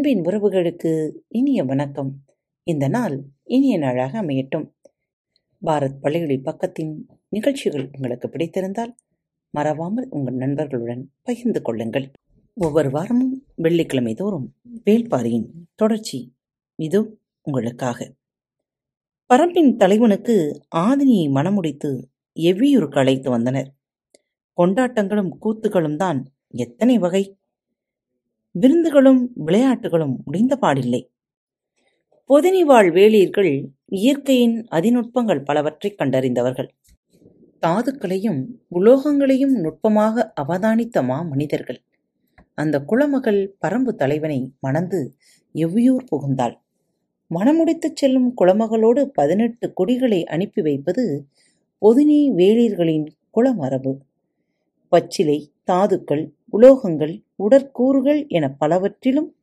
அன்பின் உறவுகளுக்கு இனிய வணக்கம். இந்த நாள் இனிய நாளாக அமையட்டும். பாரத் பள்ளியொலி பக்கத்தின் நிகழ்ச்சிகள் உங்களுக்கு பிடித்திருந்தால் மறவாமல் உங்கள் நண்பர்களுடன் பகிர்ந்து கொள்ளுங்கள். ஒவ்வொரு வாரமும் வெள்ளிக்கிழமை தோறும் வேள்பாரியின் தொடர்ச்சி இது உங்களுக்காக. பரம்பின் தலைவனுக்கு ஆதினியை மணமுடித்து எவ்வியூருக்கு அழைத்து வந்தனர். கொண்டாட்டங்களும் கூத்துகளும் தான் எத்தனை வகை விருந்துகளும் விளையாட்டுகளும் முடிந்த பாடில்லை. பொதினி வேளியர்கள் இயற்கையின் அதிநுட்பங்கள் பலவற்றைக் கண்டறிந்தவர்கள். தாதுக்களையும் உலோகங்களையும் நுட்பமாக அவதானித்த மா மனிதர்கள் அந்த குளமகள் பரம்பு தலைவனை மணந்து எவ்வியூர் புகுந்தாள். மணமுடித்துச் செல்லும் குளமகளோடு பதினெட்டு கொடிகளை அனுப்பி வைப்பது பொதினி வேளிர்களின் குளமரபு பச்சிலை தாதுக்கள் உலோகங்கள் உடற்கூறுகள் என பலவற்றிலும்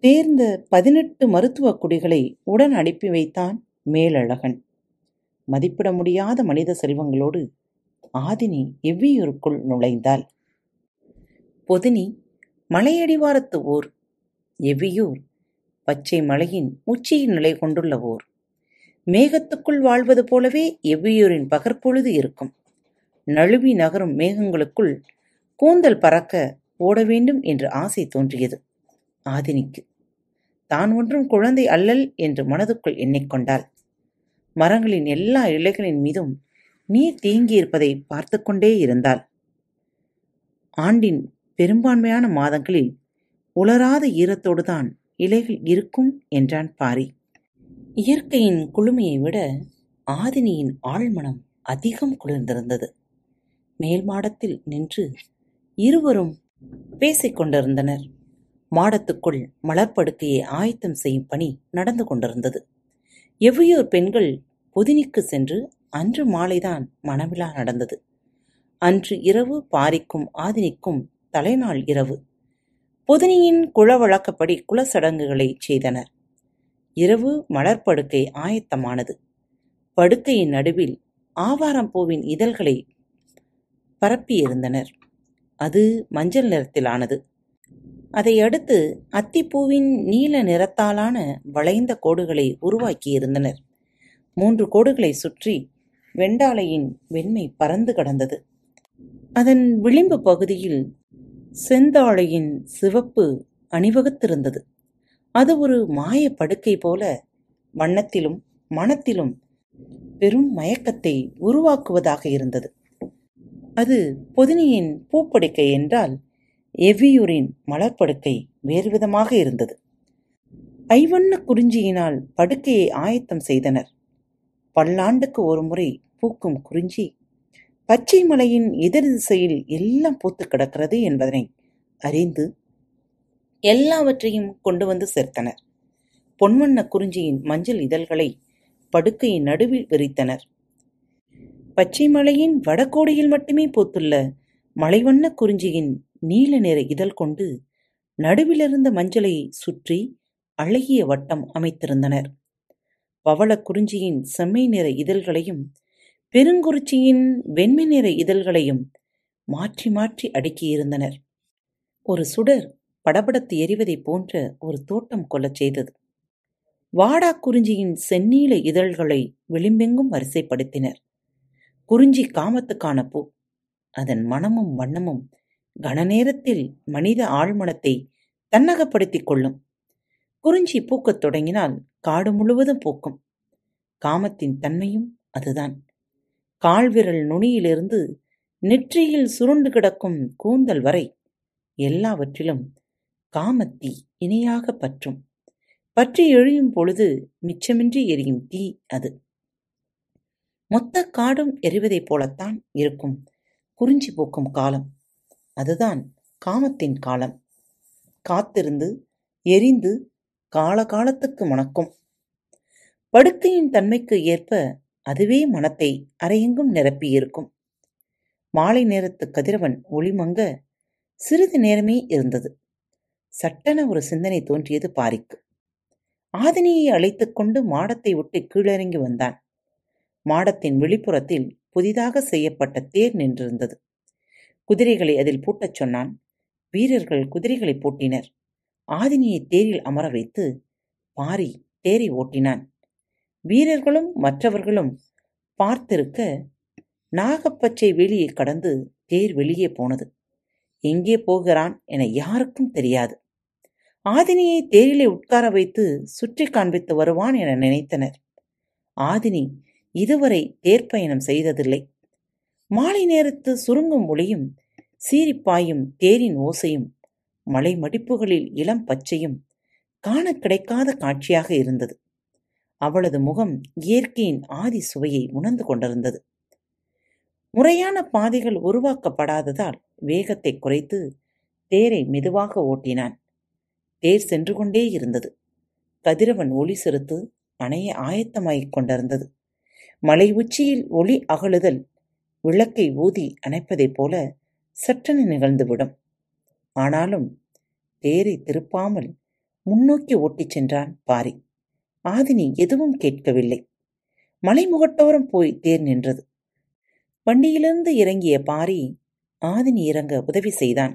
தேர்ந்த பதினெட்டு மருத்துவக் குடிகளை உடன் அனுப்பி வைத்தான் மேலழகன். மதிப்பிட முடியாத மனித செல்வங்களோடு ஆதினி எவ்வியூருக்குள் நுழைந்தாள். பொதினி மலையடிவாரத்து ஊர் எவ்வியூர்? பச்சை மலையின் உச்சியில் நிலை கொண்டுள்ள ஊர் மேகத்துக்குள் வாழ்வது போலவே எவ்வியூரின் பகற்பொழுது இருக்கும். நழுவி நகரும் மேகங்களுக்குள் கூந்தல் பறக்க ஓட வேண்டும் என்ற ஆசை தோன்றியது. ஆதினிக்கு. தான் ஒன்றும் குழந்தை அல்லல் என்று மனதுக்குள் எண்ணிக்கொண்டாள் மரங்களின் எல்லா இலைகளின் மீதும் நீர் தேங்கியிருப்பதை பார்த்து கொண்டே இருந்தாள். ஆண்டின் பெரும்பான்மையான மாதங்களில் உலராத ஈரத்தோடுதான் இலைகள் இருக்கும் என்றான் பாரி. இயற்கையின் குளுமையை விட ஆதினியின் ஆழ்மனம் அதிகம் குளிர்ந்திருந்தது. மேல் மாடத்தில் நின்று இருவரும் பேசிக்கொண்டிருந்தனர். மாடத்துக்குள் மலர்ப்படுக்கையை ஆயத்தம் செய்யும் பணி நடந்து கொண்டிருந்தது. எவ்வியூர் பெண்கள் பொதினிக்கு சென்று அன்று மாலைதான் மணவிழா நடந்தது. அன்று இரவு பாரிக்கும் ஆதினிக்கும் தலைநாள் இரவு. பொதினியின் குளவழக்கப்படி குலசடங்குகளை செய்தனர். இரவு மலர்படுக்கை ஆயத்தமானது. படுக்கையின் நடுவில் ஆவாரம் பூவின் இதழ்களை பரப்பியிருந்தனர். அது மஞ்சள் நிறத்திலானது. அதை அடுத்து அத்திப்பூவின் நீல நிறத்தாலான வளைந்த கோடுகளை உருவாக்கியிருந்தனர். மூன்று கோடுகளை சுற்றி வெண்டாலையின் வெண்மை பறந்து கடந்தது. அதன் விளிம்பு பகுதியில் செந்தாழையின் சிவப்பு அணிவகுத்திருந்தது. அது ஒரு மாய படுக்கை போல வண்ணத்திலும் மனத்திலும் பெரும் மயக்கத்தை உருவாக்குவதாக இருந்தது. அது பொதினியின் பூப்படுக்கை என்றால் எவ்வியூரின் மலர்ப்படுக்கை வேறுவிதமாக இருந்தது. ஐவண்ண குறிஞ்சியினால் படுக்கையை ஆயத்தம் செய்தனர். பல்லாண்டுக்கு ஒரு முறை பூக்கும் குறிஞ்சி பச்சை மலையின் எதிர் திசையில் எல்லாம் பூத்து கிடக்கிறது என்பதனை அறிந்து எல்லாவற்றையும் கொண்டு வந்து சேர்த்தனர். பொன்வண்ண குறிஞ்சியின் மஞ்சள் இதழ்களை படுக்கையின் நடுவில் விரித்தனர். பச்சை மலையின் வடகோடியில் மட்டுமே பூத்துள்ள மலைவண்ண குறிஞ்சியின் நீல நிற இதழ் கொண்டு நடுவிலிருந்த மஞ்சளை சுற்றி அழகிய வட்டம் அமைத்திருந்தனர். பவளக் குறிஞ்சியின் செம்மை நிற இதழ்களையும் பெருங்குறிச்சியின் வெண்மை நிற இதழ்களையும் மாற்றி மாற்றி அடுக்கியிருந்தனர். ஒரு சுடர் படபடத்து எரிவதைப் போன்ற ஒரு தோட்டம் கொள்ளச் செய்தது. வாடா குறிஞ்சியின் செந்நீல இதழ்களை விளிம்பெங்கும் வரிசைப்படுத்தினர். குறிஞ்சி காமத்துக்கான பூ. அதன் மனமும் வண்ணமும் கனநேரத்தில் மனித ஆழ்மனத்தை தன்னகப்படுத்திக் கொள்ளும். குறிஞ்சி பூக்கத் தொடங்கினால் காடு முழுவதும் பூக்கும். காமத்தின் தன்மையும் அதுதான். கால்விரல் நுனியிலிருந்து நெற்றியில் சுருண்டு கிடக்கும் கூந்தல் வரை எல்லாவற்றிலும் காமத்தி இணையாக பற்றும். பற்றி எழியும் பொழுது மிச்சமின்றி எரியும் தீ அது. மொத்த காடும் எரிவதைப் போலத்தான் இருக்கும். குறிஞ்சி பூக்கும் காலம். அதுதான் காமத்தின் காலம். காத்திருந்து எரிந்து காலகாலத்துக்கு மணக்கும். படுக்கையின் தன்மைக்கு ஏற்ப அதுவே மனத்தை அரையெங்கும் நிரப்பியிருக்கும். மாலை நேரத்து கதிரவன் ஒளிமங்க சிறிது நேரமே இருந்தது. சட்டென ஒரு சிந்தனை தோன்றியது பாரிக்கு. ஆதினியை அழைத்துக் கொண்டு மாடத்தை விட்டு கீழிறங்கி வந்தான். மாடத்தின் வெளிப்புறத்தில் புதிதாக செய்யப்பட்ட தேர் நின்றிருந்தது. குதிரைகளை அதில் பூட்டச் சொன்னான். வீரர்கள் குதிரைகளை பூட்டினர். ஆதினியை தேரில் அமர வைத்து பாரி தேரை ஓட்டினான். வீரர்களும் மற்றவர்களும் பார்த்திருக்க நாகப்பச்சை வெளியே கடந்து தேர் வெளியே போனது. எங்கே போகிறான் என யாருக்கும் தெரியாது. ஆதினியை தேரிலே உட்கார வைத்து சுற்றி காண்பித்து வருவான் என நினைத்தனர். ஆதினி இதுவரை தேர்ப்பயணம் செய்ததில்லை. மாலை நேரத்து சுருங்கும் ஒளியும் சீரிப்பாயும் தேரின் ஓசையும் மலை மடிப்புகளில் இளம் பச்சையும் காண கிடைக்காத காட்சியாக இருந்தது. அவளது முகம் இயற்கையின் ஆதி சுவையை உணர்ந்து கொண்டிருந்தது. முறையான பாதைகள் உருவாக்கப்படாததால் வேகத்தை குறைத்து தேரை மெதுவாக ஓட்டினான். தேர் சென்று கொண்டே இருந்தது. கதிரவன் ஒளி செலுத்து அணைய ஆயத்தமாகிக் கொண்டிருந்தது. மலை உச்சியில் ஒளி அகழுதல் விளக்கை ஊதி அணைப்பதைப் போல சற்றென நிகழ்ந்துவிடும். ஆனாலும் தேரை திருப்பாமல் முன்னோக்கி ஓட்டிச் சென்றான் பாரி. ஆதினி எதுவும் கேட்கவில்லை. மலைமுகட்டோரம் போய் தேர் நின்றது. வண்டியிலிருந்து இறங்கிய பாரி ஆதினி இறங்க உதவி செய்தான்.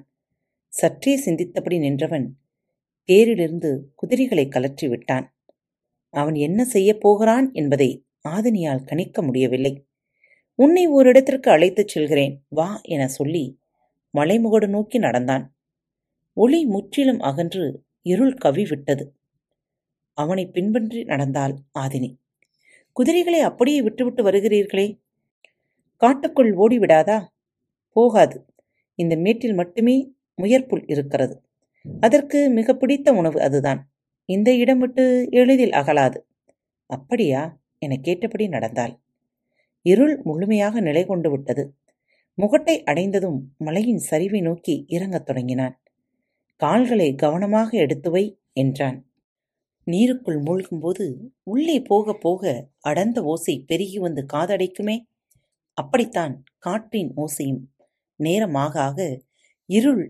சற்றே சிந்தித்தபடி நின்றவன் தேரிலிருந்து குதிரைகளை கலற்றி விட்டான் அவன் என்ன செய்யப் போகிறான் என்பதை ஆதினியால் கணிக்க முடியவில்லை. உன்னை ஓரிடத்திற்கு அழைத்துச் செல்கிறேன் வா என சொல்லி மலைமுகடு நோக்கி நடந்தான். ஒளி முற்றிலும் அகன்று இருள் கவிவிட்டது. அவனை பின்பற்றி நடந்தாள் ஆதினி. குதிரைகளை அப்படியே விட்டுவிட்டு வருகிறீர்களே. காட்டுக்குள் ஓடிவிடாதா? போகாது. இந்த மேட்டில் மட்டுமே முயற்புல் இருக்கிறது. அதற்கு மிக பிடித்த உணவு அதுதான். இந்த இடம் விட்டு எளிதில் அகலாது. அப்படியா? என கேட்டபடி நடந்தாள். இருள் முழுமையாக நிலை கொண்டு விட்டது. முகட்டை அடைந்ததும் மலையின் சரிவை நோக்கி இறங்கத் தொடங்கினான். கால்களை கவனமாக எடுத்துவை என்றான். நீருக்குள் மூழ்கும்போது உள்ளே போக போக அடர்ந்த ஓசை பெருகி வந்து காதடைக்குமே? அப்படித்தான் காற்றின் ஓசையும் நேரமாக ஆக இருள்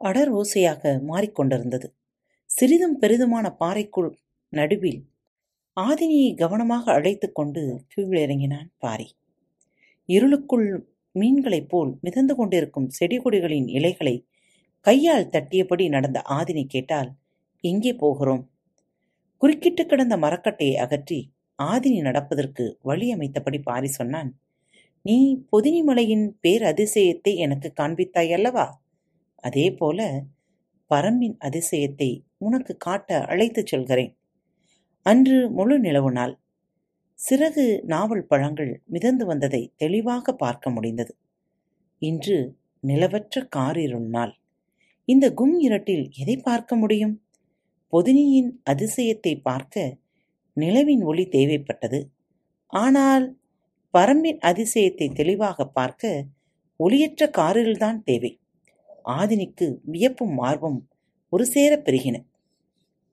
அடர் ஓசையாக மாறிக்கொண்டிருந்தது சிறிதும் பெரிதுமான பாறைக்குள் நடுவில் ஆதினியை கவனமாக அழைத்து கொண்டு கீழிறங்கினான் பாரி. இருளுக்குள் மீன்களைப் போல் மிதந்து கொண்டிருக்கும் செடி கொடிகளின் இலைகளை கையால் தட்டியபடி நடந்த ஆதினி கேட்டால் எங்கே போகிறோம்? குறுக்கிட்டு கிடந்த மரக்கட்டையை அகற்றி ஆதினி நடப்பதற்கு வழி அமைத்தபடி பாரி சொன்னான் நீ பொதினிமலையின் பேர் அதிசயத்தை எனக்கு காண்பித்தாய் அல்லவா? அதே போல பரம்பின் அதிசயத்தை உனக்கு காட்ட அழைத்துச் செல்கிறேன். அன்று முழு நிலவு நாள் சிறகு நாவல் பழங்கள் மிதந்து வந்ததை தெளிவாக பார்க்க முடிந்தது. இன்று நிலவற்ற காரிருள் நாள். இந்த கும் இரட்டில் எதை பார்க்க முடியும்? பொதினியின் அதிசயத்தை பார்க்க நிலவின் ஒளி தேவைப்பட்டது. ஆனால் பரம்பின் அதிசயத்தை தெளிவாக பார்க்க ஒளியற்ற காரில்தான் தேவை. ஆதினிக்கு வியப்பும் ஆர்வம் ஒரு சேர பெருகின.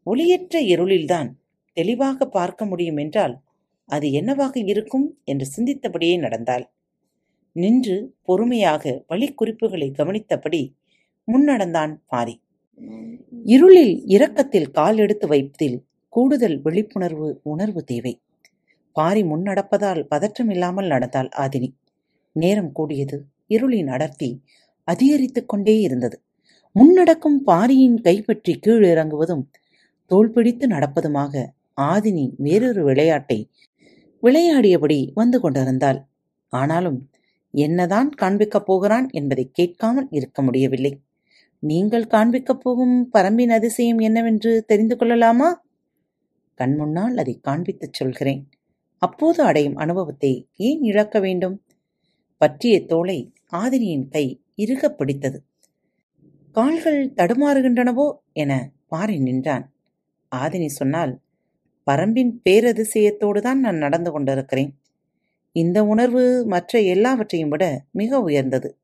ஒளியற்ற இருளில்தான் தெளிவாக பார்க்க முடியும் என்றால் அது என்னவாக இருக்கும் என்று சிந்தித்தபடியே நடந்தாள். நின்று பொறுமையாக வழிக்குறிப்புகளை கவனித்தபடி முன்னடந்தான் பாரி. இருளில் இரக்கத்தில் கால் எடுத்து வைப்பதில் கூடுதல் விழிப்புணர்வு உணர்வு தேவை. பாரி முன்னடப்பதால் பதற்றமில்லாமல் நடந்தாள் ஆதினி. நேரம் கூடியது. இருளின் அடர்த்தி அதிகரித்துக் கொண்டே இருந்தது. முன்னடக்கும் பாரியின் கைப்பற்றி கீழ் இறங்குவதும் தோல் பிடித்து நடப்பதுமாக ஆதினி வேறொரு விளையாட்டை விளையாடியபடி வந்து கொண்டிருந்தாள். ஆனாலும் என்னதான் காண்பிக்கப் போகிறான் என்பதை கேட்காமல் இருக்க முடியவில்லை. நீங்கள் காண்பிக்கப் போகும் பரம்பின் அதிசயம் என்னவென்று தெரிந்து கொள்ளலாமா? கண்முன்னால் அதை காண்பித்துச் சொல்கிறேன். அப்போது அடையும் அனுபவத்தை ஏன் இழக்க வேண்டும்? பற்றிய தோளை ஆதினியின் கை இறுக பிடித்தது. கால்கள் தடுமாறுகின்றனவோ என பாரி நின்றான். ஆதினி சொன்னால் பரம்பின் பேரதிசயத்தோடு தான் நான் நடந்து கொண்டிருக்கிறேன். இந்த உணர்வு மற்ற எல்லாவற்றையும் விட மிக உயர்ந்தது.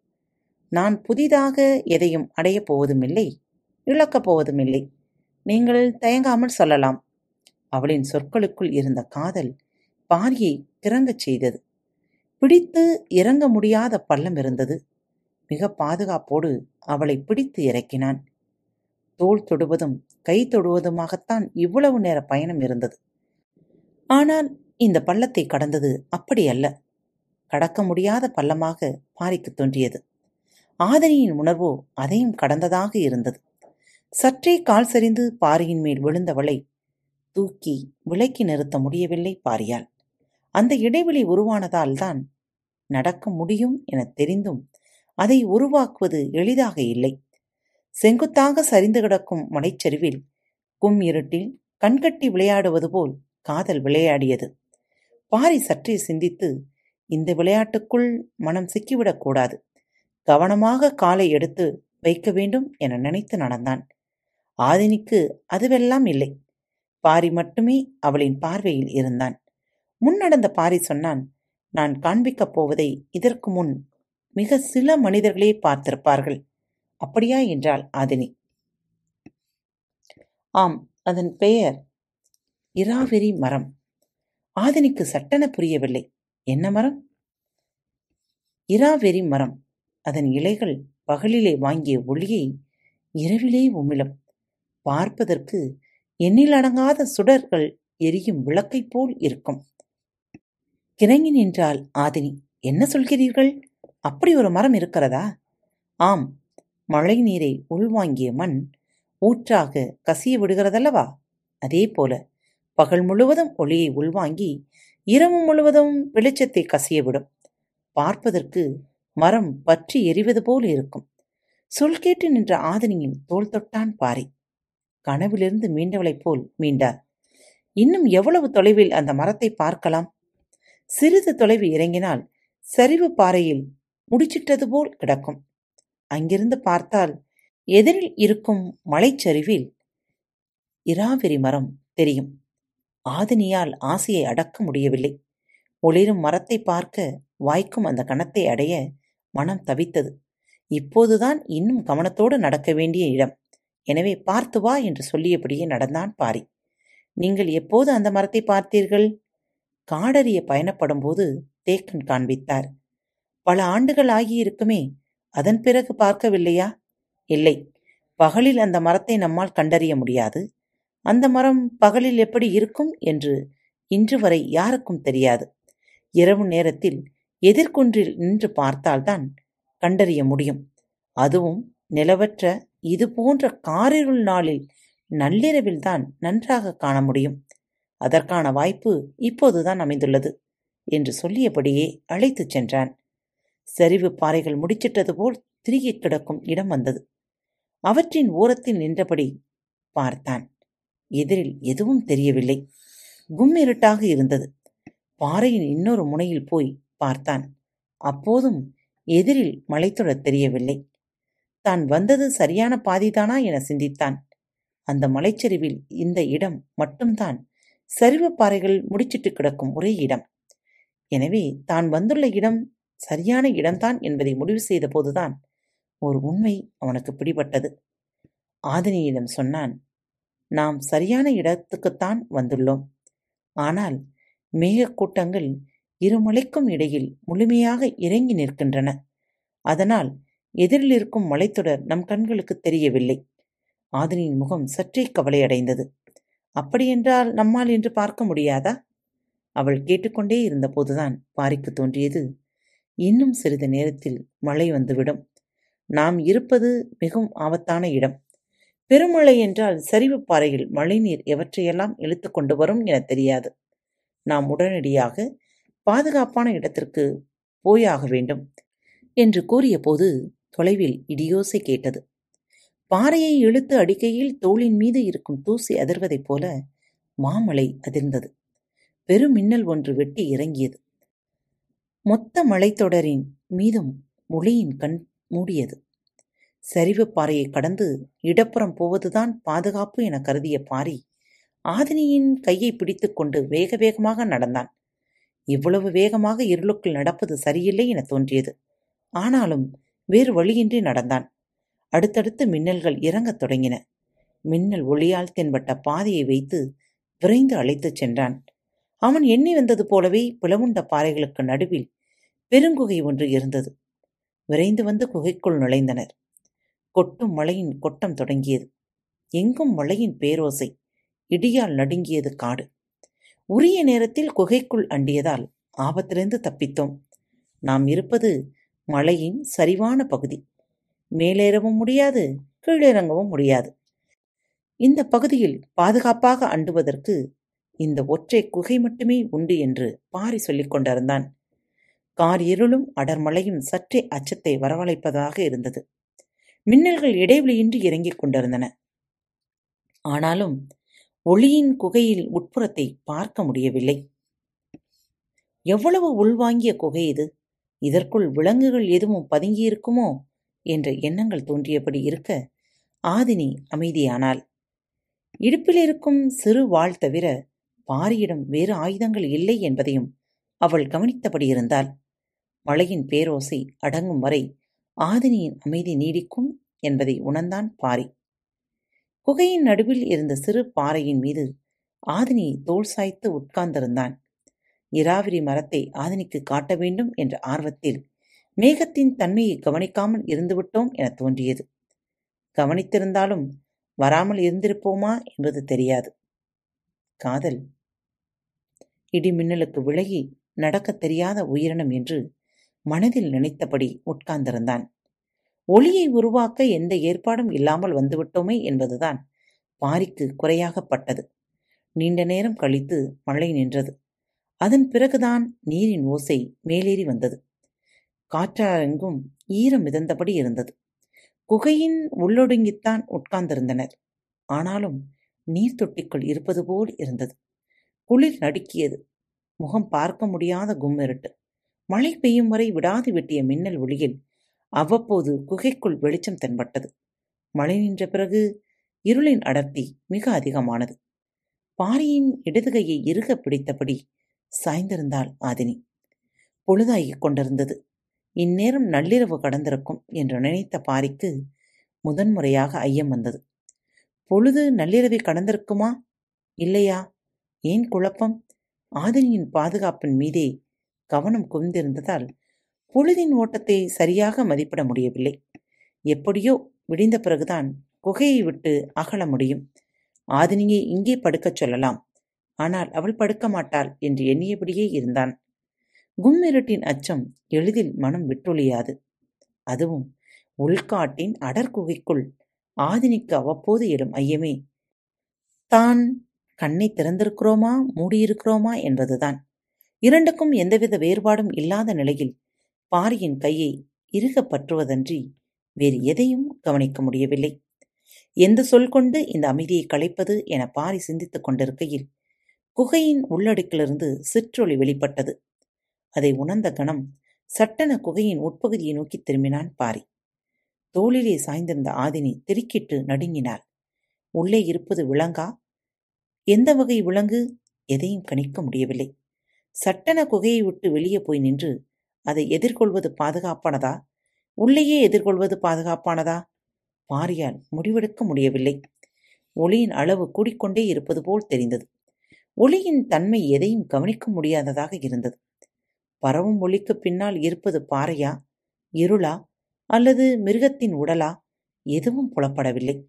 நான் புதிதாக எதையும் அடையப் போவதுமில்லை இழக்கப் போவதுமில்லை. நீங்கள் தயங்காமல் சொல்லலாம். அவளின் சொற்களுக்குள் இருந்த காதல் பாரியை கிறங்கச் செய்தது. பிடித்து இறங்க முடியாத பள்ளம் இருந்தது. மிக பாதுகாப்போடு அவளை பிடித்து இறக்கினான். தோல் தொடுவதும் கை தொடுவதுமாகத்தான் இவ்வளவு நேர பயணம் இருந்தது. ஆனால் இந்த பள்ளத்தை கடந்தது அப்படி அல்ல. கடக்க முடியாத பள்ளமாக பாரிக்கு தோன்றியது. ஆதனியின் உணர்வோ அதையும் கடந்ததாக இருந்தது. சற்றே கால் சரிந்து பாரியின் மேல் விழுந்தவளை தூக்கி விலக்கி நிறுத்த முடியவில்லை பாரியால். அந்த இடைவெளி உருவானதால் தான் நடக்க முடியும் எனத் தெரிந்தும் அதை உருவாக்குவது எளிதாக இல்லை. செங்குத்தாக சரிந்து கிடக்கும் மலைச்சரிவில் கும் இருட்டில் கண்கட்டி விளையாடுவது போல் காதல் விளையாடியது. பாரி சற்றே சிந்தித்து இந்த விளையாட்டுக்குள் மனம் சிக்கிவிடக் கூடாது. கவனமாக காலை எடுத்து வைக்க வேண்டும் என நினைத்து நடந்தான். ஆதினிக்கு அதுவெல்லாம் இல்லை. பாரி மட்டுமே அவளின் பார்வையில் இருந்தான். முன் நடந்த பாரி சொன்னான் நான் காண்பிக்கப் போவதை இதற்கு முன் மிக சில மனிதர்களே பார்த்திருப்பார்கள். அப்படியா என்றாள் ஆதினி. ஆம் அதன் பெயர் இராவெரி மரம். ஆதினிக்கு சட்டென புரியவில்லை. என்ன மரம்? இராவெறி மரம். அதன் இலைகள் பகலிலே வாங்கிய ஒளியை இரவிலே உமிழும். பார்ப்பதற்கு எண்ணிலடங்காத சுடர்கள் எரியும் விளக்கைப் போல் இருக்கும். கிறங்கி நின்றால் ஆதினி. என்ன சொல்கிறீர்கள்? அப்படி ஒரு மரம் இருக்கிறதா? ஆம் மழை நீரை உள்வாங்கிய மண் ஊற்றாக கசிய விடுகிறதல்லவா அதே போல பகல் முழுவதும் ஒளியை உள்வாங்கி இரவு முழுவதும் வெளிச்சத்தை கசியவிடும். பார்ப்பதற்கு மரம் பற்றி எரிவது போல் இருக்கும். சொல் கேட்டு நின்ற ஆதினியின் தோல் தொட்டான் பாரி. கனவிலிருந்து மீண்டவளைப் போல் மீண்டார். இன்னும் எவ்வளவு தொலைவில் அந்த மரத்தை பார்க்கலாம்? சிறிது தொலைவு இறங்கினால் சரிவு பாறையில் முடிச்சிட்டது போல் கிடக்கும். அங்கிருந்து பார்த்தால் எதிரில் இருக்கும் மலைச்சரிவில் இராவிரி மரம் தெரியும். ஆதினியால் ஆசையை அடக்க முடியவில்லை. ஒளிரும் மரத்தை பார்க்க வாய்க்கும் அந்த கணத்தை அடைய மனம் தவித்தது. இப்போதுதான் இன்னும் கவனத்தோடு நடக்க வேண்டிய இடம். எனவே பார்த்து வா என்று சொல்லியபடியே நடந்தான் பாரி. நீங்கள் எப்போது அந்த மரத்தை பார்த்தீர்கள்? காடறிய பயணப்படும் போது தேக்கன் காண்பித்தார். பல ஆண்டுகள் ஆகியிருக்குமே அதன் பிறகு பார்க்கவில்லையா? இல்லை. பகலில் அந்த மரத்தை நம்மால் கண்டறிய முடியாது. அந்த மரம் பகலில் எப்படி இருக்கும் என்று இன்று வரை யாருக்கும் தெரியாது. இரவு நேரத்தில் எதிர்கொன்றில் நின்று பார்த்தால்தான் கண்டறிய முடியும். அதுவும் நிலவற்ற இது போன்ற காரிருள் நாளில் நள்ளிரவில்தான் நன்றாக காண முடியும். அதற்கான வாய்ப்பு இப்போதுதான் அமைந்துள்ளது என்று சொல்லியபடியே அழைத்துச் சென்றான். சரிவு பாறைகள் முடிச்சிட்டது போல் திருகி கிடக்கும் இடம் வந்தது. அவற்றின் ஓரத்தில் நின்றபடி பார்த்தான். எதிரில் எதுவும் தெரியவில்லை. கும்மிருட்டாக இருந்தது. பாறையின் இன்னொரு முனையில் போய் பார்த்தான். அப்போதும் எதிரில் மலைத்தொடர் தெரியவில்லை. தான் வந்தது சரியான பாதிதானா என சிந்தித்தான். அந்த மலைச்சரிவில் இந்த இடம் மட்டும்தான் சரிவு பாறைகள் முடிச்சிட்டு கிடக்கும் ஒரே இடம். எனவே தான் வந்துள்ள இடம் சரியான இடம்தான் என்பதை முடிவு செய்த போதுதான் ஒரு உண்மை அவனுக்கு பிடிபட்டது. ஆதினியிடம் சொன்னான் நாம் சரியான இடத்துக்குத்தான் வந்துள்ளோம். ஆனால் மேகக்கூட்டங்கள் இருமலைக்கும் இடையில் முழுமையாக இறங்கி நிற்கின்றன. அதனால் எதிரில் இருக்கும் மலைத்தொடர் நம் கண்களுக்கு தெரியவில்லை. ஆதினியின் முகம் சற்றே கவலையடைந்தது. அப்படியென்றால் நம்மால் என்று பார்க்க முடியாதா? அவள் கேட்டுக்கொண்டே இருந்தபோதுதான் பாரிக்கு தோன்றியது இன்னும் சிறிது நேரத்தில் மழை வந்துவிடும். நாம் இருப்பது மிகவும் ஆபத்தான இடம். பெருமழை என்றால் சரிவு பாறையில் மழைநீர் எவற்றையெல்லாம் இழுத்து கொண்டு வரும் என தெரியாது. நாம் உடனடியாக பாதுகாப்பான இடத்திற்கு போயாக வேண்டும் என்று கூறியபோது தொலைவில் இடியோசை கேட்டது. பாறையை இழுத்து அடிக்கையில் தோளின் மீது இருக்கும் தூசி அதிர்வதைப் போல மாமலை அதிர்ந்தது. பெருமின்னல் ஒன்று வெட்டி இறங்கியது. மொத்த மலைத்தொடரின் மீதும் ஒளியின் கண் மூடியது. சரிவு பாறையை கடந்து இடப்புறம் போவதுதான் பாதுகாப்பு என கருதிய பாரி ஆதினியின் கையை பிடித்துக்கொண்டு வேக வேகமாக நடந்தான். இவ்வளவு வேகமாக இருளுக்குள் நடப்பது சரியில்லை என தோன்றியது. ஆனாலும் வேறு வழியின்றி நடந்தான். அடுத்தடுத்து மின்னல்கள் இறங்கத் தொடங்கின. மின்னல் ஒளியால் தென்பட்ட பாதையை வைத்து விரைந்து அழைத்துச் சென்றான். அவன் எண்ணி வந்தது போலவே பிளவுண்ட பாறைகளுக்கு நடுவில் பெருங்குகை ஒன்று இருந்தது. விரைந்து வந்து குகைக்குள் நுழைந்தனர். கொட்டும் மழையின் கொட்டம் தொடங்கியது. எங்கும் மழையின் பேரோசை இடியால் நடுங்கியது காடு. உரிய நேரத்தில் குகைக்குள் அண்டியதால் ஆபத்திலிருந்து தப்பித்தோம். நாம் இருப்பது மலையின் சரிவான பகுதி. மேலேறவும் முடியாது கீழிறங்கவும் முடியாது. இந்த பகுதியில் பாதுகாப்பாக அண்டுவதற்கு இந்த ஒற்றை குகை மட்டுமே உண்டு என்று பாரி சொல்லிக் கொண்டிருந்தான். கார் இருளும் அடர்மழையும் சற்றே அச்சத்தை வரவழைப்பதாக இருந்தது. மின்னல்கள் இடைவெளியின்றி இறங்கிக் கொண்டிருந்தன. ஆனாலும் ஒளியின் குகையில் உட்புறத்தை பார்க்க முடியவில்லை. எவ்வளவு உள்வாங்கிய குகை இது? இதற்குள் விலங்குகள் எதுவும் பதுங்கியிருக்குமோ? என்ற எண்ணங்கள் தோன்றியபடி இருக்க ஆதினி அமைதியானாள். இடுப்பில் இருக்கும் சிறு வாழ் தவிர பாரியிடம் வேறு ஆயுதங்கள் இல்லை என்பதையும் அவள் கவனித்தபடி இருந்தாள். மழையின் பேரோசை அடங்கும் வரை ஆதினியின் அமைதி நீடிக்கும் என்பதை உணர்ந்தான் பாரி. குகையின் நடுவில் இருந்த சிறு பாறையின் மீது ஆதினி தோல் சாய்த்து உட்கார்ந்திருந்தான். இராவிரி மரத்தை ஆதினிக்கு காட்ட வேண்டும் என்ற ஆர்வத்தில் மேகத்தின் தன்மையை கவனிக்காமல் இருந்துவிட்டோம் என தோன்றியது. கவனித்திருந்தாலும் வராமல் இருந்திருப்போமா என்பது தெரியாது. காதல். இடிமின்னலுக்கு விலகி நடக்கத் தெரியாத உயிரினம் என்று மனதில் நினைத்தபடி உட்கார்ந்திருந்தான். ஒளியை உருவாக்க எந்த ஏற்பாடும் இல்லாமல் வந்துவிட்டோமே என்பதுதான் பாரிக்கு குறையாகப்பட்டது. நீண்ட நேரம் கழித்து மழை நின்றது. அதன் பிறகுதான் நீரின் ஓசை மேலேறி வந்தது. காற்றாரெங்கும் ஈரம் மிதந்தபடி இருந்தது. குகையின் உள்ளொடுங்கித்தான் உட்கார்ந்திருந்தனர். ஆனாலும் நீர் தொட்டிக்குள் இருப்பது போல் இருந்தது. குளிர் நடுக்கியது. முகம் பார்க்க முடியாத கும்மிருட்டு. மழை பெய்யும் வரை விடாது வெட்டிய மின்னல் ஒளியில் அவ்வப்போது குகைக்குள் வெளிச்சம் தென்பட்டது. மழை நின்ற பிறகு இருளின் அடர்த்தி மிக அதிகமானது. பாரியின் இடதுகையை இறுக பிடித்தபடி சாய்ந்திருந்தாள் ஆதினி. பொழுதாகிக் கொண்டிருந்தது. இந்நேரம் நள்ளிரவு கடந்திருக்கும் என்று நினைத்த பாரிக்கு முதன்முறையாக ஐயம் வந்தது. பொழுது நள்ளிரவை கடந்திருக்குமா? இல்லையா? ஏன் குழப்பம்? ஆதினியின் பாதுகாப்பின் மீதே கவனம் குவிந்திருந்ததால் பொழுதின் ஓட்டத்தை சரியாக மதிப்பிட முடியவில்லை. எப்படியோ விடிந்த பிறகுதான் குகையை விட்டு அகல முடியும். ஆதினியை இங்கே படுக்கச் சொல்லலாம். ஆனால் அவள் படுக்க மாட்டாள் என்று எண்ணியபடியே இருந்தான். கும்மிருட்டின் அச்சம் எளிதில் மனம் விட்டொழியாது. அதுவும் உள்காட்டின் அடர்குகைக்குள் ஆதினிக்கு அவ்வப்போது எழும் ஐயமே. தான் கண்ணை திறந்திருக்கிறோமா மூடியிருக்கிறோமா என்பதுதான். இரண்டுக்கும் எந்தவித வேறுபாடும் இல்லாத நிலையில் பாரியின் கையை இறுக பற்றுவதன்றி வேறு எதையும் கவனிக்க முடியவில்லை. எந்த சொல் கொண்டு இந்த அமைதியை களைப்பது என பாரி சிந்தித்துக் கொண்டிருக்கையில் குகையின் உள்ளடுக்கிலிருந்து சிற்றொளி வெளிப்பட்டது. அதை உணர்ந்த கணம் சட்டென குகையின் உட்பகுதியை நோக்கி திரும்பினான் பாரி. தோளிலே சாய்ந்திருந்த ஆதினி திருக்கிட்டு நடுங்கினாள். உள்ளே இருப்பது விலங்கா? எந்த வகை விலங்கு? எதையும் கணிக்க முடியவில்லை. சட்டன குகையை விட்டு வெளியே போய் நின்று அதை எதிர்கொள்வது பாதுகாப்பானதா? உள்ளேயே எதிர்கொள்வது பாதுகாப்பானதா? பாரியால் முடிவெடுக்க முடியவில்லை. ஒளியின் அளவு கூடிக்கொண்டே இருப்பது போல் தெரிந்தது. ஒளியின் தன்மை எதையும் கவனிக்க முடியாததாக இருந்தது. பரவும் ஒளிக்கு பின்னால் இருப்பது பாறையா? இருளா? அல்லது மிருகத்தின் உடலா? எதுவும் புலப்படவில்லை.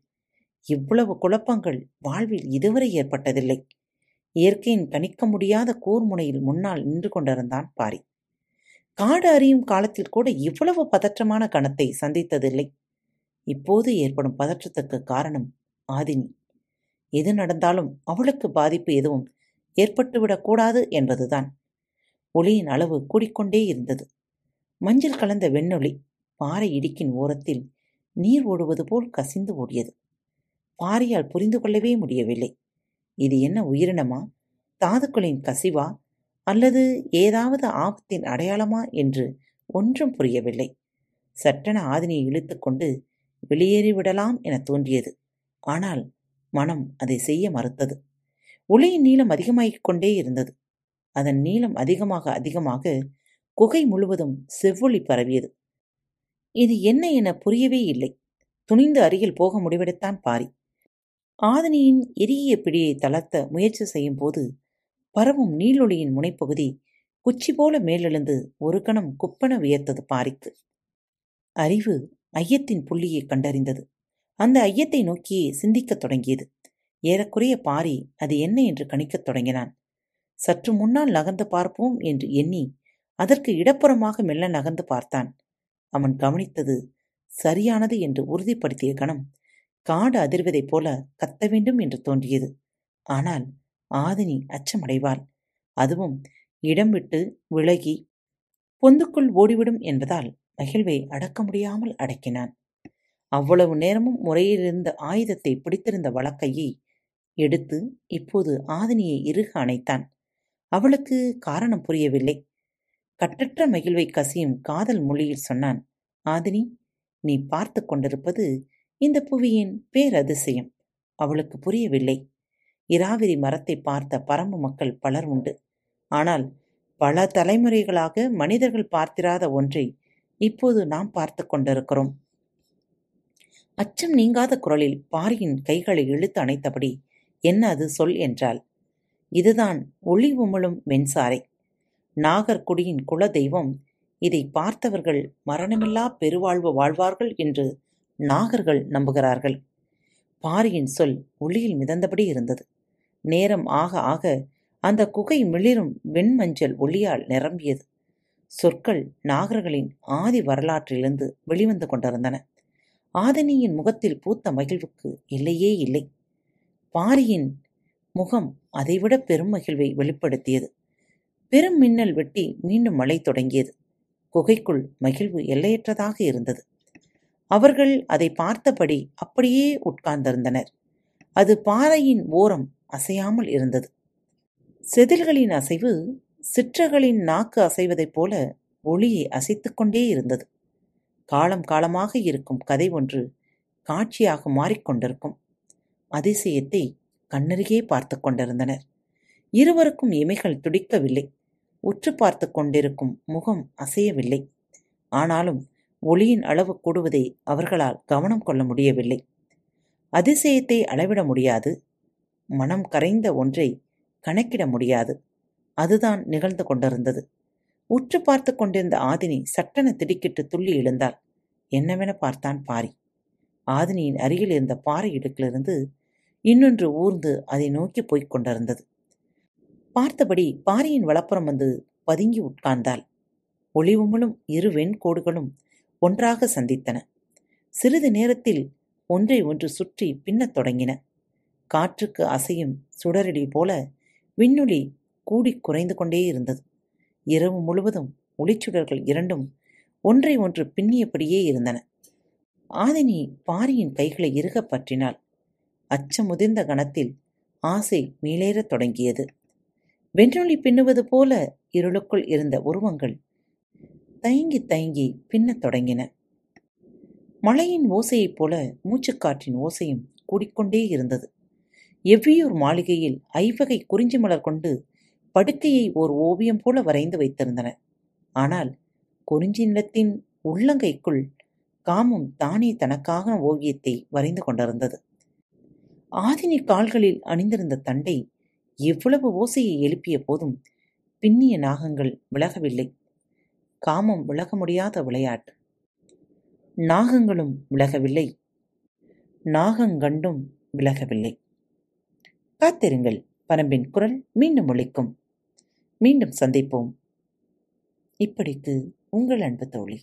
இவ்வளவு குழப்பங்கள் வாழ்வில் இதுவரை ஏற்பட்டதில்லை. இயற்கையின் கணிக்க முடியாத கூர்முனையில் முன்னால் நின்று கொண்டிருந்தான் பாரி. காடு அறியும் காலத்தில் கூட இவ்வளவு பதற்றமான கணத்தை சந்தித்ததில்லை. இப்போது ஏற்படும் பதற்றத்துக்கு காரணம் ஆதினி. எது நடந்தாலும் அவளுக்கு பாதிப்பு எதுவும் ஏற்பட்டுவிடக்கூடாது என்பதுதான். ஒளியின் அளவு கூடிக்கொண்டே இருந்தது. மஞ்சள் கலந்த வெண்ணொளி பாறை இடுக்கின் ஓரத்தில் நீர் ஓடுவது போல் கசிந்து ஓடியது. பாரியால் புரிந்து கொள்ளவே முடியவில்லை. இது என்ன உயிரினமா? தாதுக்களின் கசிவா அல்லது ஏதாவது ஆபத்தின் அடையாளமா என்று ஒன்றும் புரியவில்லை. சட்டென ஆதினியை இழுத்துக்கொண்டு வெளியேறிவிடலாம் என தோன்றியது. ஆனால் மனம் அதை செய்ய மறுத்தது. ஒளியின் நீளம் அதிகமாகிக் கொண்டே இருந்தது. அதன் நீளம் அதிகமாக அதிகமாக குகை முழுவதும் செவ்வொளி பரவியது. இது என்ன என புரியவே இல்லை. துணிந்து அருகில் போக முடிவெடுத்தான் பாரி. ஆதினியின் எரிய பிடியை தளர்த்த முயற்சி செய்யும் போது பரவும் நீளொளியின் முனைப்பகுதி குச்சி போல மேலெழுந்து ஒரு கணம் குப்பன வியர்த்தது பாரிக்கு. அறிவு ஐயத்தின் புள்ளியை கண்டறிந்தது. அந்த ஐயத்தை நோக்கியே சிந்திக்கத் தொடங்கியது. ஏறக்குறைய பாரி அது என்ன என்று கணிக்கத் தொடங்கினான். சற்று முன்னால் நகர்ந்து பார்ப்போம் என்று எண்ணி அதற்கு இடப்புறமாக மெல்ல நகர்ந்து பார்த்தான். அவன் கவனித்தது சரியானது என்று உறுதிப்படுத்திய கணம் காடு அதிர்வதைப் போல கத்த வேண்டும் என்று தோன்றியது. ஆனால் ஆதினி அச்சமடைவாள். அதுவும் இடம் விட்டு விலகி பொந்துக்குள் ஓடிவிடும் என்பதால் மகிழ்வை அடக்க முடியாமல் அடக்கினான். அவ்வளவு நேரமும் முறையிலிருந்த ஆயுதத்தை பிடித்திருந்த வழக்கையை எடுத்து இப்போது ஆதினியை இறுக அணைத்தான். அவளுக்கு காரணம் புரியவில்லை. கட்டற்ற மகிழ்வை கசியும் காதல் மொழியில் சொன்னான் ஆதினி நீ பார்த்து கொண்டிருப்பது இந்த புவியின் பேரதிசயம். அவளுக்கு புரியவில்லை. இராவிரி மரத்தை பார்த்த பரம்பு மக்கள் பலர் உண்டு. ஆனால் பல தலைமுறைகளாக மனிதர்கள் பார்த்திராத ஒன்றை இப்போது நாம் பார்த்து கொண்டிருக்கிறோம். அச்சம் நீங்காத குரலில் பாரியின் கைகளை இழுத்து அணைத்தபடி என்ன அது சொல்? என்றால் இதுதான் ஒளி உமிழும் மென்சாரை. நாகர்குடியின் குல தெய்வம் இதை பார்த்தவர்கள் மரணமில்லா பெருவாழ்வு வாழ்வார்கள் என்று நாகர்கள் நம்புகிறார்கள். பாரியின் சொல் ஒளியில் மிதந்தபடி இருந்தது. நேரம் ஆக ஆக அந்த குகை மிளிரும் வெண்மஞ்சள் ஒளியால் நிரம்பியது. சொற்கள் நாகர்களின் ஆதி வரலாற்றிலிருந்து வெளிவந்து கொண்டிருந்தன. ஆதினியின் முகத்தில் பூத்த மகிழ்வுக்கு இல்லையே இல்லை. பாரியின் முகம் அதைவிட பெரும் மகிழ்வை வெளிப்படுத்தியது. பெரும் மின்னல் வெட்டி மீண்டும் மழை தொடங்கியது. குகைக்குள் மகிழ்வு எல்லையற்றதாக இருந்தது. அவர்கள் அதை பார்த்தபடி அப்படியே உட்கார்ந்திருந்தனர். அது பாறையின் ஓரம் அசையாமல் இருந்தது. செதில்களின் அசைவு சிற்றகளின் நாக்கு அசைவதைப் போல ஒளியை அசைத்துக்கொண்டே இருந்தது. காலம் காலமாக இருக்கும் கதை ஒன்று காட்சியாக மாறிக்கொண்டிருக்கும் அதிசயத்தை கண்ணருகே பார்த்து கொண்டிருந்தனர். இருவருக்கும் இமைகள் துடிக்கவில்லை. உற்று பார்த்து கொண்டிருக்கும் முகம் அசையவில்லை. ஆனாலும் ஒளியின் அளவு கூடுவதை அவர்களால் கவனம் கொள்ள முடியவில்லை. அதிசயத்தை அளவிட முடியாது. மனம் கரைந்த ஒன்றை கணக்கிட முடியாது. அதுதான் நிகழ்ந்து கொண்டிருந்தது. உற்று பார்த்து கொண்டிருந்த ஆதினி சட்டென திடுக்கிட்டு துள்ளி எழுந்தாள். என்னவென பார்த்தான் பாரி. ஆதினியின் அருகில் இருந்த பாறை இடுக்கிலிருந்து இன்னொன்று ஊர்ந்து அதை நோக்கி போய்க் கொண்டிருந்தது. பார்த்தபடி பாரியின் வலப்புறம் வந்து பதுங்கி உட்கார்ந்தாள். ஒளிவுமலும் இரு வெண்கோடுகளும் ஒன்றாக சந்தித்தன. சிறிது நேரத்தில் ஒன்றை ஒன்று சுற்றி பின்னத் தொடங்கின. காற்றுக்கு அசையும் சுடரடி போல விண்ணொளி கூடி குறைந்து கொண்டே இருந்தது. இரவு முழுவதும் ஒளிச்சுடர்கள் இரண்டும் ஒன்றை ஒன்று பின்னியபடியே இருந்தன. ஆதினி பாரியின் கைகளை இறுகப் பற்றினாள். அச்சமுதிர்ந்த கணத்தில் ஆசை மேலேறத் தொடங்கியது. வென்றொளி பின்னுவது போல இருளுக்குள் இருந்த உருவங்கள் தயங்கி தயங்கி பின்னத் தொடங்கின. மழையின் ஓசையைப் போல மூச்சுக்காற்றின் ஓசையும் கூடிக்கொண்டே இருந்தது. எவ்வியூர் மாளிகையில் ஐவகை குறிஞ்சி மலர் கொண்டு படுக்கையை ஓர் ஓவியம் போல வரைந்து வைத்திருந்தன. ஆனால் குறிஞ்சி நிலத்தின் உள்ளங்கைக்குள் காமம் தானே தனக்காக ஓவியத்தை வரைந்து கொண்டிருந்தது. ஆதினி கால்களில் அணிந்திருந்த தண்டை எவ்வளவு ஓசையை எழுப்பிய போதும் பின்னிய நாகங்கள் விலகவில்லை. காமம் விலக முடியாத விளையாட்டு. நாகங்களும் விலகவில்லை. நாகங்கண்டும் விலகவில்லை. காத்திருங்கள் பரம்பின் குரல் மீண்டும் ஒழிக்கும் மீண்டும் சந்திப்போம். இப்படிக்கு உங்கள் அன்பு தோழி.